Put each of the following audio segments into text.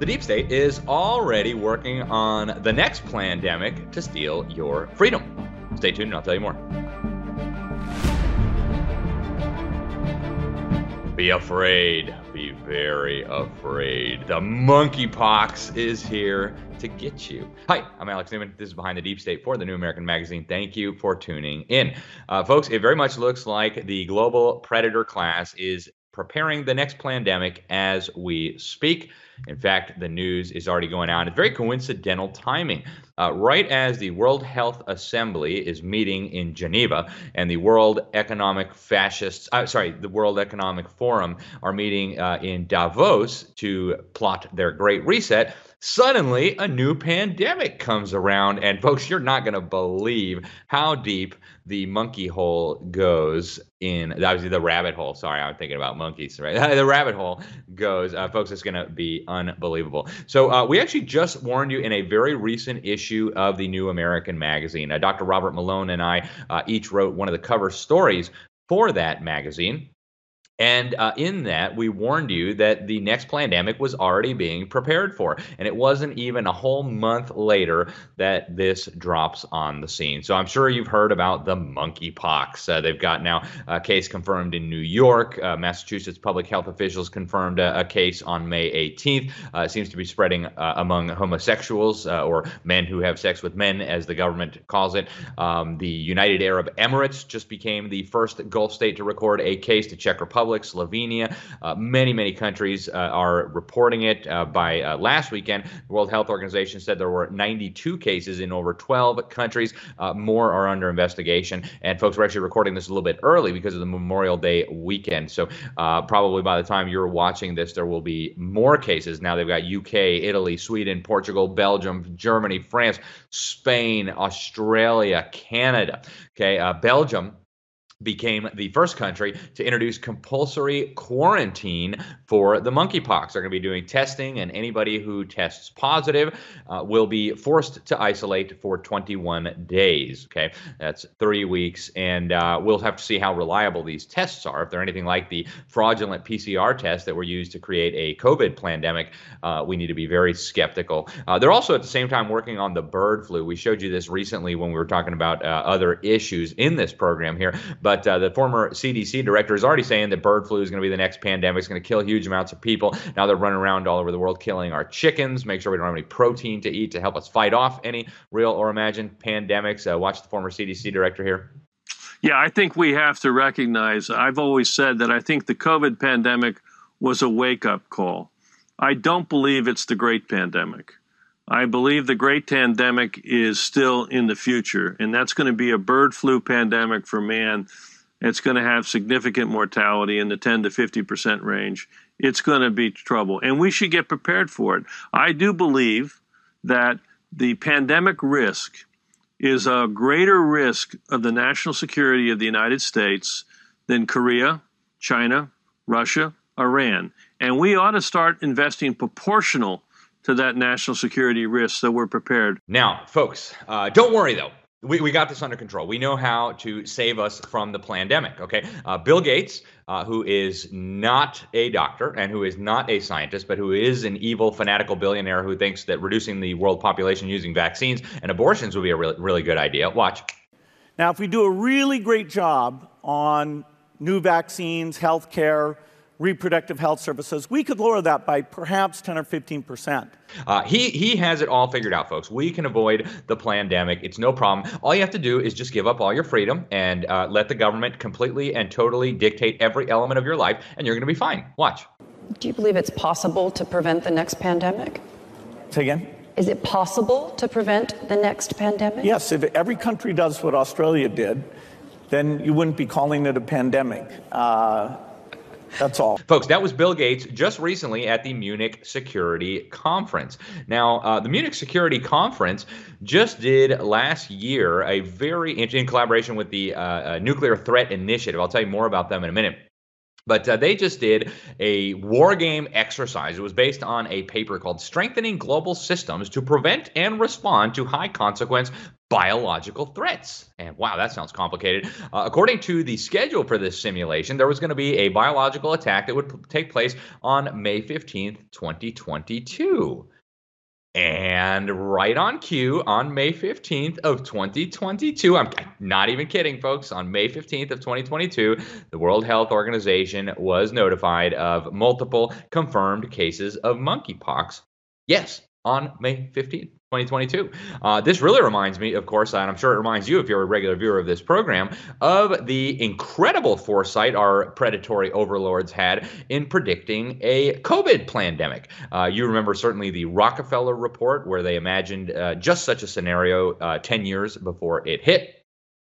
The deep state is already working on the next pandemic to steal your freedom. Stay tuned and I'll tell you more. Be afraid. Be very afraid. The monkeypox is here to get you. Hi, I'm Alex Newman. This is Behind the Deep State for the New American Magazine. Thank you for tuning in. Uh, folks, it very much looks like the global predator class is preparing the next pandemic as we speak. In fact, the news is already going out. It's very coincidental timing. Uh, right as the World Health Assembly is meeting in Geneva and the World Economic Fascists, uh, sorry, the World Economic Forum are meeting uh, in Davos to plot their Great Reset suddenly a new pandemic comes around and folks you're not going to believe how deep the monkey hole goes in was the rabbit hole sorry i'm thinking about monkeys right the rabbit hole goes uh, folks it's going to be unbelievable. So uh, we actually just warned you in a very recent issue of the new american magazine. Uh, dr robert malone and i uh, each wrote one of the cover stories for that magazine and uh, in that, we warned you that the next pandemic was already being prepared for. And it wasn't even a whole month later that this drops on the scene. So I'm sure you've heard about the monkeypox. Uh, they've got now a case confirmed in New York. Uh, Massachusetts public health officials confirmed a, a case on May 18th. Uh, it seems to be spreading uh, among homosexuals uh, or men who have sex with men, as the government calls it. Um, the United Arab Emirates just became the first Gulf state to record a case. The Czech Republic Republic, Slovenia, uh, many, many countries uh, are reporting it. Uh, by uh, last weekend, the World Health Organization said there were 92 cases in over 12 countries. Uh, more are under investigation. And folks, we're actually recording this a little bit early because of the Memorial Day weekend. So probably by the time you're watching this, there will be more cases. Now they've got UK, Italy, Sweden, Portugal, Belgium, Germany, France, Spain, Australia, Canada. Okay, Belgium became the first country to introduce compulsory quarantine for the monkeypox. They're going to be doing testing, and anybody who tests positive uh, will be forced to isolate for 21 days. Okay, that's three weeks, and uh, we'll have to see how reliable these tests are. If they're anything like the fraudulent PCR tests that were used to create a COVID pandemic, uh, we need to be very skeptical. Uh, they're also at the same time working on the bird flu. We showed you this recently when we were talking about uh, other issues in this program here, but but uh, the former CDC director is already saying that bird flu is going to be the next pandemic. It's going to kill huge amounts of people. Now they're running around all over the world killing our chickens, make sure we don't have any protein to eat to help us fight off any real or imagined pandemics. Uh, watch the former CDC director here. Yeah, I think we have to recognize. I've always said that I think the COVID pandemic was a wake up call. I don't believe it's the great pandemic. I believe the great pandemic is still in the future, and that's going to be a bird flu pandemic for man. It's going to have significant mortality in the 10 to 50 percent range. It's going to be trouble, and we should get prepared for it. I do believe that the pandemic risk is a greater risk of the national security of the United States than Korea, China, Russia, Iran. And we ought to start investing proportional to that national security risk so we're prepared. Now, folks, uh, don't worry though. We, we got this under control. We know how to save us from the pandemic. Okay. Uh, Bill Gates, uh, who is not a doctor and who is not a scientist, but who is an evil, fanatical billionaire who thinks that reducing the world population using vaccines and abortions would be a really, really good idea. Watch. Now, if we do a really great job on new vaccines, healthcare, reproductive health services, we could lower that by perhaps 10 or 15 percent. Uh, he he has it all figured out, folks. We can avoid the pandemic. It's no problem. All you have to do is just give up all your freedom and uh, let the government completely and totally dictate every element of your life, and you're going to be fine. Watch. Do you believe it's possible to prevent the next pandemic? Say again. Is it possible to prevent the next pandemic? Yes. If every country does what Australia did, then you wouldn't be calling it a pandemic. Uh, that's all. Folks, that was Bill Gates just recently at the Munich Security Conference. Now, uh, the Munich Security Conference just did last year a very, in collaboration with the uh, uh, Nuclear Threat Initiative. I'll tell you more about them in a minute. But uh, they just did a war game exercise. It was based on a paper called Strengthening Global Systems to Prevent and Respond to High Consequence biological threats. And wow, that sounds complicated. Uh, according to the schedule for this simulation, there was going to be a biological attack that would p- take place on May 15th, 2022. And right on cue, on May 15th of 2022, I'm not even kidding, folks. On May 15th of 2022, the World Health Organization was notified of multiple confirmed cases of monkeypox. Yes, on May 15th. 2022. Uh, this really reminds me, of course, and I'm sure it reminds you if you're a regular viewer of this program, of the incredible foresight our predatory overlords had in predicting a COVID pandemic. Uh, you remember certainly the Rockefeller report, where they imagined uh, just such a scenario uh, 10 years before it hit.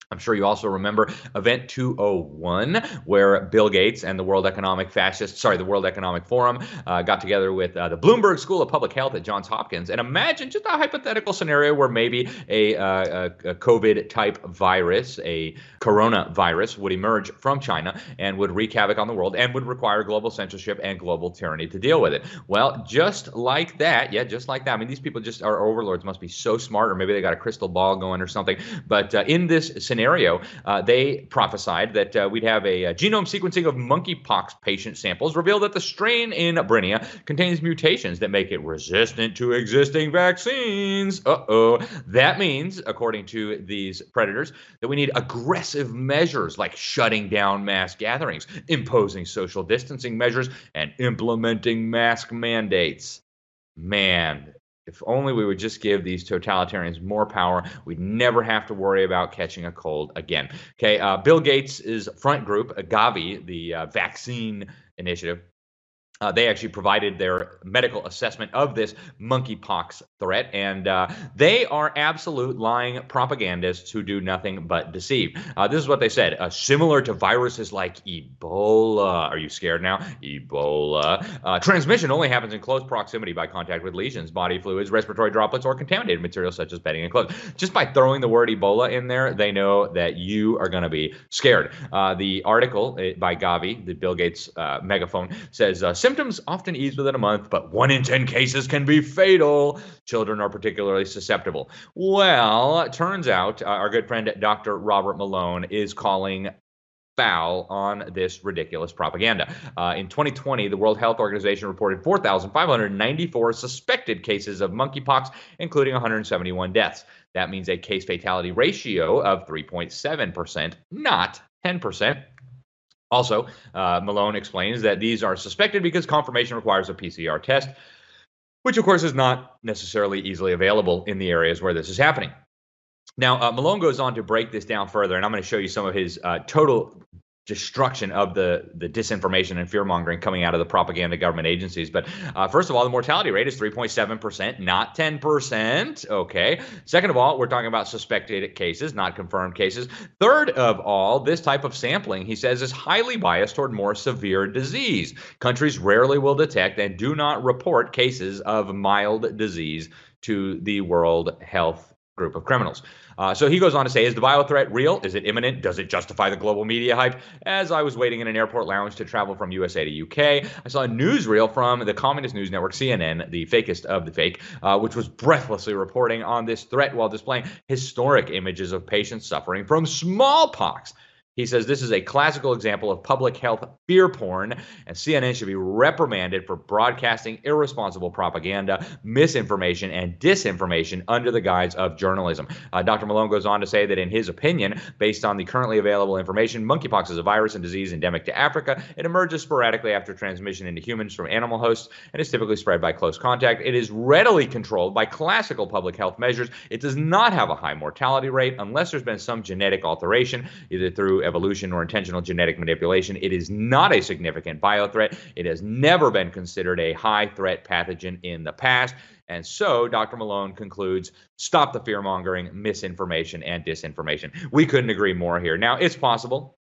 I'm sure you also remember Event 201, where Bill Gates and the World Economic Fascist, sorry, the World Economic Forum uh, got together with uh, the Bloomberg School of Public Health at Johns Hopkins. And imagine just a hypothetical scenario where maybe a, uh, a, COVID type virus, a coronavirus, would emerge from China and would wreak havoc on the world and would require global censorship and global tyranny to deal with it. Well, just like that, yeah, just like that. I mean, these people just, our overlords must be so smart, or maybe they got a crystal ball going or something. But uh, in this scenario, scenario, uh, they prophesied that uh, we'd have a, a, genome sequencing of monkeypox patient samples reveal that the strain in Brinia contains mutations that make it resistant to existing vaccines. Uh oh. That means, according to these predators, that we need aggressive measures like shutting down mass gatherings, imposing social distancing measures, and implementing mask mandates. Man, if only we would just give these totalitarians more power, we'd never have to worry about catching a cold again. Okay, uh, Bill Gates' is front group, Gavi, the uh, vaccine initiative, uh, they actually provided their medical assessment of this monkeypox threat, and uh, they are absolute lying propagandists who do nothing but deceive. Uh, this is what they said: uh, similar to viruses like Ebola. Are you scared now? Ebola uh, transmission only happens in close proximity by contact with lesions, body fluids, respiratory droplets, or contaminated materials such as bedding and clothes. Just by throwing the word Ebola in there, they know that you are going to be scared. Uh, the article by Gavi, the Bill Gates megaphone, says Symptoms often ease within a month, but one in 10 cases can be fatal. Children are particularly susceptible. Well, it turns out uh, our good friend Dr. Robert Malone is calling foul on this ridiculous propaganda. Uh, in 2020, the World Health Organization reported 4,594 suspected cases of monkeypox, including 171 deaths. That means a case fatality ratio of 3.7%, not 10%. Also, uh, Malone explains that these are suspected because confirmation requires a PCR test, which of course is not necessarily easily available in the areas where this is happening. Now, uh, Malone goes on to break this down further, and I'm going to show you some of his uh, total destruction of the the disinformation and fear mongering coming out of the propaganda government agencies. But uh, first of all, the mortality rate is 3.7 percent, not 10 percent. Okay. Second of all, we're talking about suspected cases, not confirmed cases. Third of all, this type of sampling, he says, is highly biased toward more severe disease. Countries rarely will detect and do not report cases of mild disease to the World Health Group of Criminals. Uh, so he goes on to say, is the bio threat real? Is it imminent? Does it justify the global media hype? As I was waiting in an airport lounge to travel from USA to UK, I saw a newsreel from the communist news network CNN, the fakest of the fake, uh, which was breathlessly reporting on this threat while displaying historic images of patients suffering from smallpox. He says this is a classical example of public health fear porn, and CNN should be reprimanded for broadcasting irresponsible propaganda, misinformation, and disinformation under the guise of journalism. Uh, Dr. Malone goes on to say that, in his opinion, based on the currently available information, monkeypox is a virus and disease endemic to Africa. It emerges sporadically after transmission into humans from animal hosts and is typically spread by close contact. It is readily controlled by classical public health measures. It does not have a high mortality rate unless there's been some genetic alteration, either through evolution or intentional genetic manipulation. It is not a significant biothreat. It has never been considered a high threat pathogen in the past. And so Dr. Malone concludes stop the fear mongering, misinformation, and disinformation. We couldn't agree more here. Now, it's possible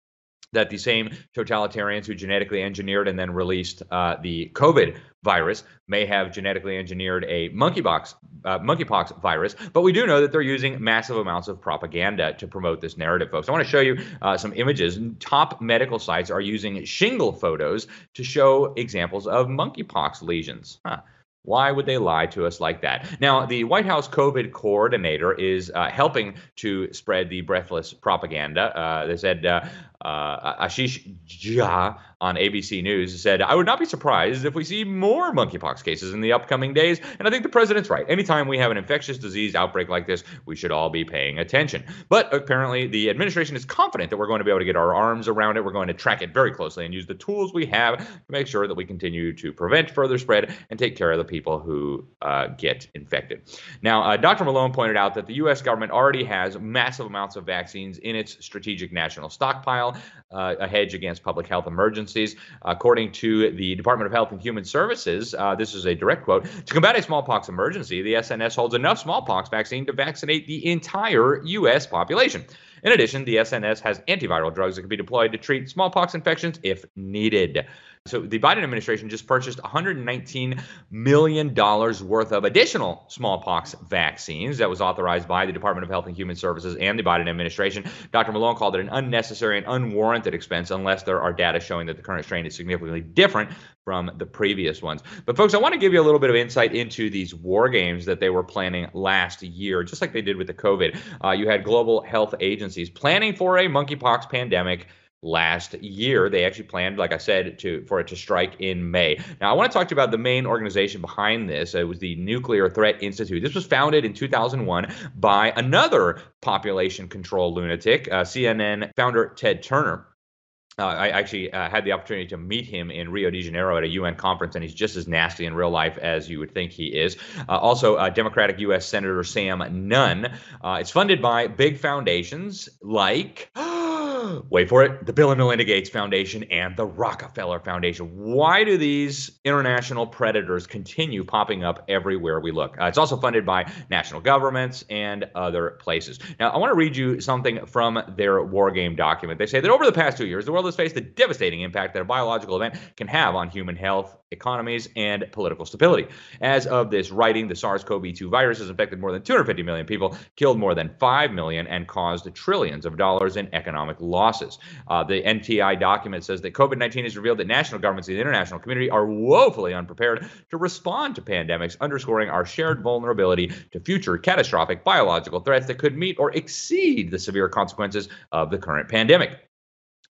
that the same totalitarians who genetically engineered and then released uh, the COVID virus may have genetically engineered a monkeypox uh, monkeypox virus, but we do know that they're using massive amounts of propaganda to promote this narrative, folks. I want to show you uh, some images. Top medical sites are using shingle photos to show examples of monkeypox lesions. Huh Why would they lie to us like that? Now, the White House COVID coordinator is uh, helping to spread the breathless propaganda. Uh, they said uh, uh, Ashish Jha on ABC News said, I would not be surprised if we see more monkeypox cases in the upcoming days. And I think the president's right. Anytime we have an infectious disease outbreak like this, we should all be paying attention. But apparently, the administration is confident that we're going to be able to get our arms around it. We're going to track it very closely and use the tools we have to make sure that we continue to prevent further spread and take care of the people who uh, get infected. Now, uh, Dr. Malone pointed out that the U.S. government already has massive amounts of vaccines in its strategic national stockpile, uh, a hedge against public health emergencies. According to the Department of Health and Human Services, uh, this is a direct quote To combat a smallpox emergency, the SNS holds enough smallpox vaccine to vaccinate the entire U.S. population. In addition, the SNS has antiviral drugs that can be deployed to treat smallpox infections if needed. So the Biden administration just purchased $119 million worth of additional smallpox vaccines that was authorized by the Department of Health and Human Services and the Biden administration. Dr. Malone called it an unnecessary and unwarranted expense unless there are data showing that the current strain is significantly different from the previous ones. But folks, I want to give you a little bit of insight into these war games that they were planning last year, just like they did with the COVID. Uh, you had global health agencies planning for a monkeypox pandemic last year. They actually planned, like I said, to for it to strike in May. Now, I want to talk to you about the main organization behind this. It was the Nuclear Threat Institute. This was founded in 2001 by another population control lunatic, uh, CNN founder Ted Turner. Uh, I actually uh, had the opportunity to meet him in Rio de Janeiro at a UN conference, and he's just as nasty in real life as you would think he is. Uh, also, uh, Democratic U.S. Senator Sam Nunn. Uh, it's funded by big foundations like. wait for it, the Bill and Melinda Gates Foundation and the Rockefeller Foundation. Why do these international predators continue popping up everywhere we look? Uh, it's also funded by national governments and other places. Now, I want to read you something from their war game document. They say that over the past two years, the world has faced the devastating impact that a biological event can have on human health, economies, and political stability. As of this writing, the SARS CoV 2 virus has infected more than 250 million people, killed more than 5 million, and caused trillions of dollars in economic losses. Uh, the NTI document says that COVID 19 has revealed that national governments and the international community are woefully unprepared to respond to pandemics, underscoring our shared vulnerability to future catastrophic biological threats that could meet or exceed the severe consequences of the current pandemic.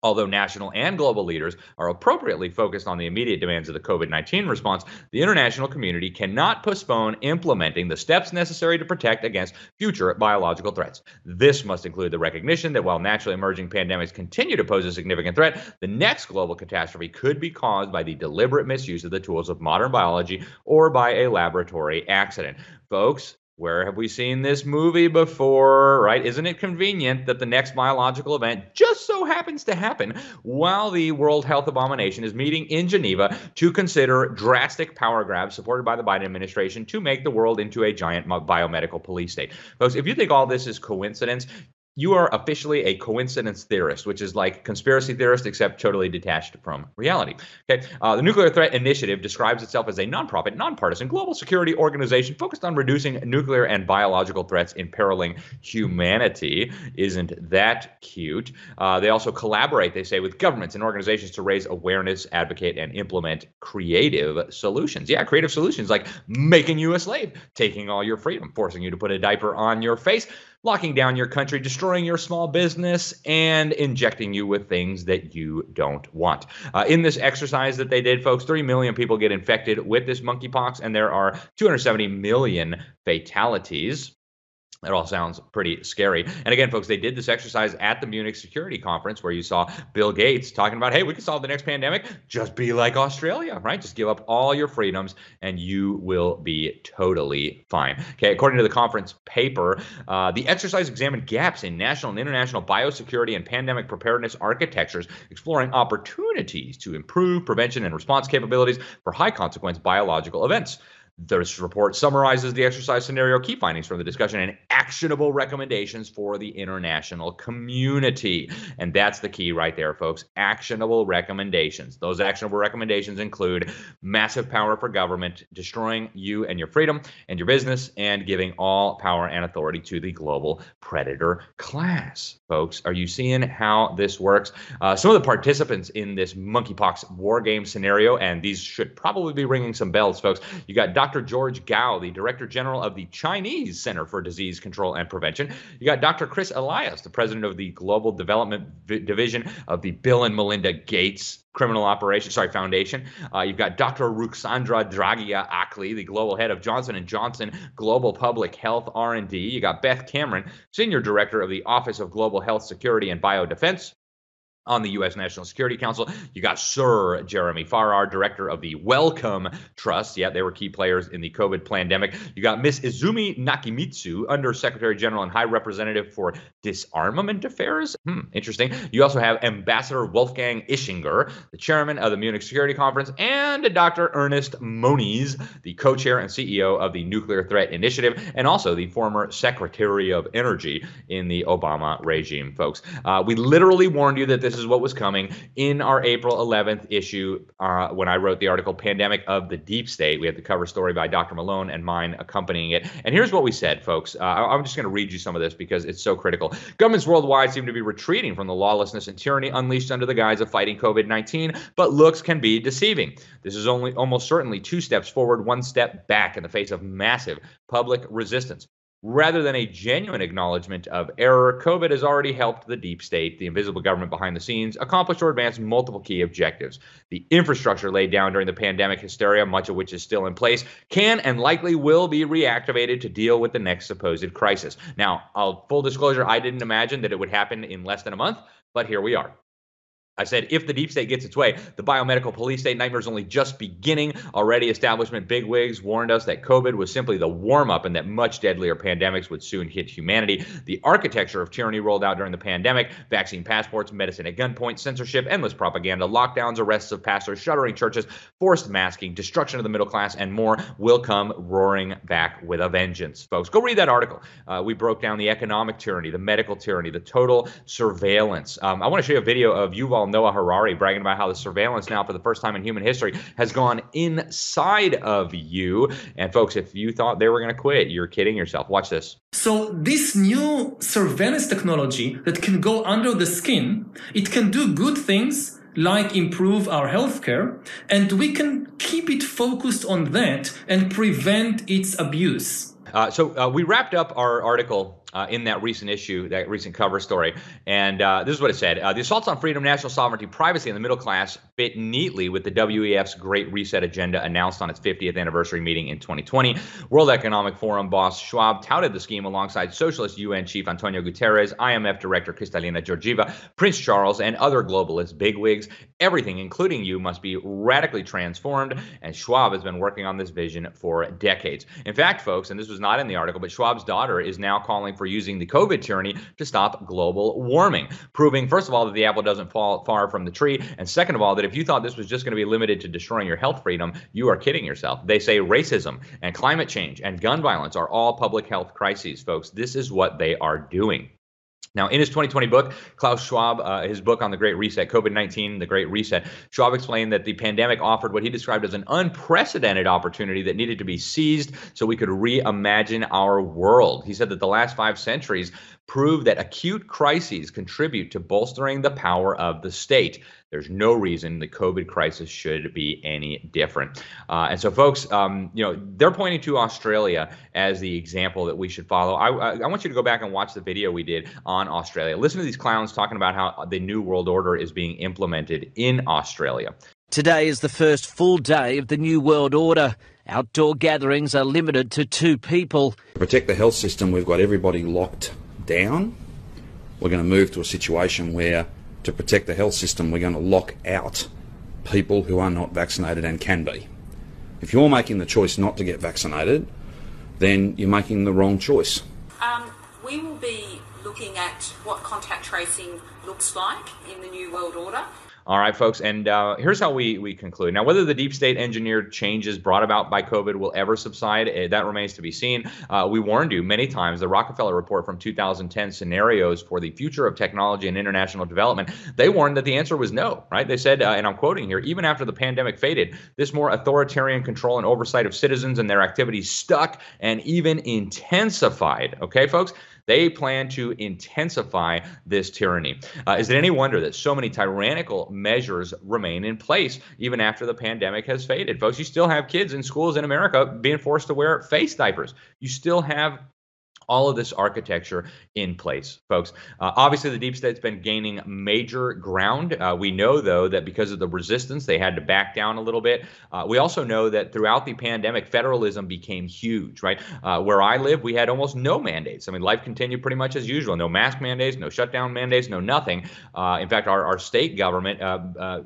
Although national and global leaders are appropriately focused on the immediate demands of the COVID 19 response, the international community cannot postpone implementing the steps necessary to protect against future biological threats. This must include the recognition that while naturally emerging pandemics continue to pose a significant threat, the next global catastrophe could be caused by the deliberate misuse of the tools of modern biology or by a laboratory accident. Folks, where have we seen this movie before, right? Isn't it convenient that the next biological event just so happens to happen while the World Health Abomination is meeting in Geneva to consider drastic power grabs supported by the Biden administration to make the world into a giant biomedical police state? Folks, if you think all this is coincidence, you are officially a coincidence theorist, which is like conspiracy theorist, except totally detached from reality. Okay, uh, the Nuclear Threat Initiative describes itself as a nonprofit, nonpartisan global security organization focused on reducing nuclear and biological threats imperiling humanity. Isn't that cute? Uh, they also collaborate, they say, with governments and organizations to raise awareness, advocate, and implement creative solutions. Yeah, creative solutions like making you a slave, taking all your freedom, forcing you to put a diaper on your face locking down your country, destroying your small business, and injecting you with things that you don't want. Uh, in this exercise that they did, folks, 3 million people get infected with this monkeypox, and there are 270 million fatalities. It all sounds pretty scary. And again, folks, they did this exercise at the Munich Security Conference where you saw Bill Gates talking about, hey, we can solve the next pandemic. Just be like Australia, right? Just give up all your freedoms and you will be totally fine. Okay, according to the conference paper, uh, the exercise examined gaps in national and international biosecurity and pandemic preparedness architectures, exploring opportunities to improve prevention and response capabilities for high consequence biological events. This report summarizes the exercise scenario key findings from the discussion and actionable recommendations for the international community. And that's the key right there, folks. Actionable recommendations. Those actionable recommendations include massive power for government, destroying you and your freedom and your business, and giving all power and authority to the global predator class. Folks, are you seeing how this works? Uh, some of the participants in this monkeypox war game scenario, and these should probably be ringing some bells, folks. You got Dr. Dr. George Gao, the Director General of the Chinese Center for Disease Control and Prevention. You got Dr. Chris Elias, the President of the Global Development v- Division of the Bill and Melinda Gates Criminal Operations, sorry, Foundation. Uh, you've got Dr. Ruxandra Draghia-Akli, the global head of Johnson & Johnson Global Public Health R&D. You got Beth Cameron, Senior Director of the Office of Global Health Security and Biodefense on the U.S. National Security Council. You got Sir Jeremy Farrar, director of the Wellcome Trust. Yeah, they were key players in the COVID pandemic. You got Miss Izumi Nakamitsu, Under Secretary General and High Representative for Disarmament Affairs. Hmm, interesting. You also have Ambassador Wolfgang Ischinger, the chairman of the Munich Security Conference, and Dr. Ernest Moniz, the co-chair and CEO of the Nuclear Threat Initiative, and also the former Secretary of Energy in the Obama regime, folks. Uh, we literally warned you that this this is what was coming in our April 11th issue uh, when I wrote the article Pandemic of the Deep State. We had the cover story by Dr. Malone and mine accompanying it. And here's what we said, folks. Uh, I'm just going to read you some of this because it's so critical. Governments worldwide seem to be retreating from the lawlessness and tyranny unleashed under the guise of fighting COVID 19, but looks can be deceiving. This is only almost certainly two steps forward, one step back in the face of massive public resistance. Rather than a genuine acknowledgement of error, COVID has already helped the deep state, the invisible government behind the scenes, accomplish or advance multiple key objectives. The infrastructure laid down during the pandemic hysteria, much of which is still in place, can and likely will be reactivated to deal with the next supposed crisis. Now, I'll, full disclosure, I didn't imagine that it would happen in less than a month, but here we are. I said, if the deep state gets its way, the biomedical police state nightmare is only just beginning. Already, establishment bigwigs warned us that COVID was simply the warm up and that much deadlier pandemics would soon hit humanity. The architecture of tyranny rolled out during the pandemic vaccine passports, medicine at gunpoint, censorship, endless propaganda, lockdowns, arrests of pastors, shuttering churches, forced masking, destruction of the middle class, and more will come roaring back with a vengeance, folks. Go read that article. Uh, we broke down the economic tyranny, the medical tyranny, the total surveillance. Um, I want to show you a video of Yuval Noah Harari bragging about how the surveillance now, for the first time in human history, has gone inside of you. And folks, if you thought they were going to quit, you're kidding yourself. Watch this. So this new surveillance technology that can go under the skin, it can do good things like improve our healthcare, and we can keep it focused on that and prevent its abuse. Uh, so uh, we wrapped up our article uh, in that recent issue, that recent cover story. And uh, this is what it said uh, The assaults on freedom, national sovereignty, privacy, and the middle class fit neatly with the WEF's Great Reset agenda announced on its 50th anniversary meeting in 2020. World Economic Forum boss Schwab touted the scheme alongside Socialist UN Chief Antonio Guterres, IMF Director Kristalina Georgieva, Prince Charles, and other globalist bigwigs. Everything, including you, must be radically transformed. And Schwab has been working on this vision for decades. In fact, folks, and this was not in the article, but Schwab's daughter is now calling for using the COVID tyranny to stop global warming, proving, first of all, that the apple doesn't fall far from the tree, and second of all, that if you thought this was just going to be limited to destroying your health freedom, you are kidding yourself. They say racism and climate change and gun violence are all public health crises, folks. This is what they are doing. Now, in his 2020 book, Klaus Schwab, uh, his book on the Great Reset, COVID 19, the Great Reset, Schwab explained that the pandemic offered what he described as an unprecedented opportunity that needed to be seized so we could reimagine our world. He said that the last five centuries prove that acute crises contribute to bolstering the power of the state. There's no reason the COVID crisis should be any different. Uh, and so, folks, um, you know, they're pointing to Australia as the example that we should follow. I, I, I want you to go back and watch the video we did on Australia. Listen to these clowns talking about how the New World Order is being implemented in Australia. Today is the first full day of the New World Order. Outdoor gatherings are limited to two people. To protect the health system, we've got everybody locked down. We're going to move to a situation where, to protect the health system, we're going to lock out people who are not vaccinated and can be. If you're making the choice not to get vaccinated, then you're making the wrong choice. Um, we will be looking at what contact tracing looks like in the New World Order. All right, folks, and uh, here's how we we conclude. Now, whether the deep state engineered changes brought about by COVID will ever subside, uh, that remains to be seen. Uh, we warned you many times. The Rockefeller report from 2010 scenarios for the future of technology and international development. They warned that the answer was no. Right? They said, uh, and I'm quoting here: even after the pandemic faded, this more authoritarian control and oversight of citizens and their activities stuck and even intensified. Okay, folks. They plan to intensify this tyranny. Uh, is it any wonder that so many tyrannical measures remain in place even after the pandemic has faded? Folks, you still have kids in schools in America being forced to wear face diapers. You still have all of this architecture in place, folks. Uh, obviously, the deep state's been gaining major ground. Uh, we know, though, that because of the resistance, they had to back down a little bit. Uh, we also know that throughout the pandemic, federalism became huge, right? Uh, where I live, we had almost no mandates. I mean, life continued pretty much as usual. No mask mandates, no shutdown mandates, no nothing. Uh, in fact, our, our state government uh,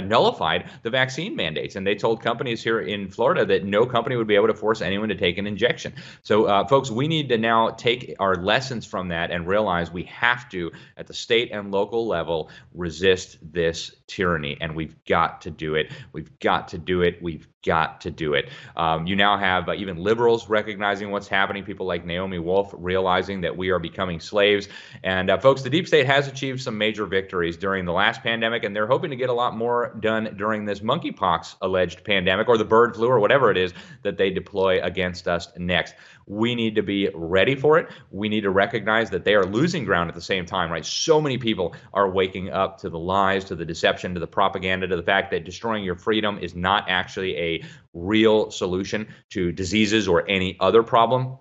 nullified the vaccine mandates, and they told companies here in Florida that no company would be able to force anyone to take an injection. So, folks, we need to now take our lessons from that and realize we have to, at the state and local level, resist this tyranny. And we've got to do it. We've got to do it. We've got to do it. Um, you now have uh, even liberals recognizing what's happening, people like Naomi Wolf realizing that we are becoming slaves. And uh, folks, the deep state has achieved some major victories during the last pandemic, and they're hoping to get a lot more done during this monkeypox alleged pandemic or the bird flu or whatever it is that they deploy against us next. We need to be ready for it. We need to recognize that they are losing ground at the same time, right? So many people are waking up to the lies, to the deception, to the propaganda, to the fact that destroying your freedom is not actually a real solution to diseases or any other problem.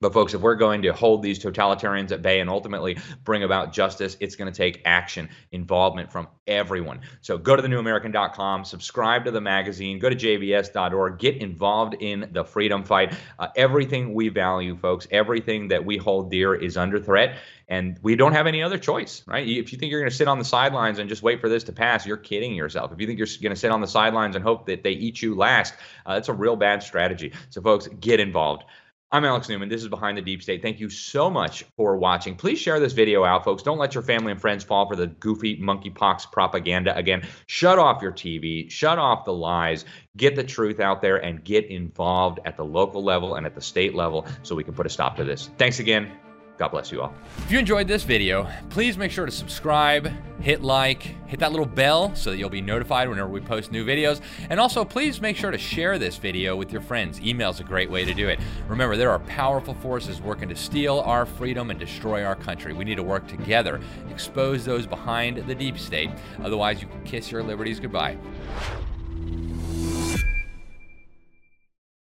But, folks, if we're going to hold these totalitarians at bay and ultimately bring about justice, it's going to take action, involvement from everyone. So, go to thenewamerican.com, subscribe to the magazine, go to jbs.org, get involved in the freedom fight. Uh, everything we value, folks, everything that we hold dear is under threat. And we don't have any other choice, right? If you think you're going to sit on the sidelines and just wait for this to pass, you're kidding yourself. If you think you're going to sit on the sidelines and hope that they eat you last, uh, that's a real bad strategy. So, folks, get involved. I'm Alex Newman. This is Behind the Deep State. Thank you so much for watching. Please share this video out, folks. Don't let your family and friends fall for the goofy monkeypox propaganda. Again, shut off your TV, shut off the lies, get the truth out there, and get involved at the local level and at the state level so we can put a stop to this. Thanks again. God bless you all. If you enjoyed this video, please make sure to subscribe, hit like, hit that little bell so that you'll be notified whenever we post new videos. And also, please make sure to share this video with your friends. Email is a great way to do it. Remember, there are powerful forces working to steal our freedom and destroy our country. We need to work together, expose those behind the deep state. Otherwise, you can kiss your liberties goodbye.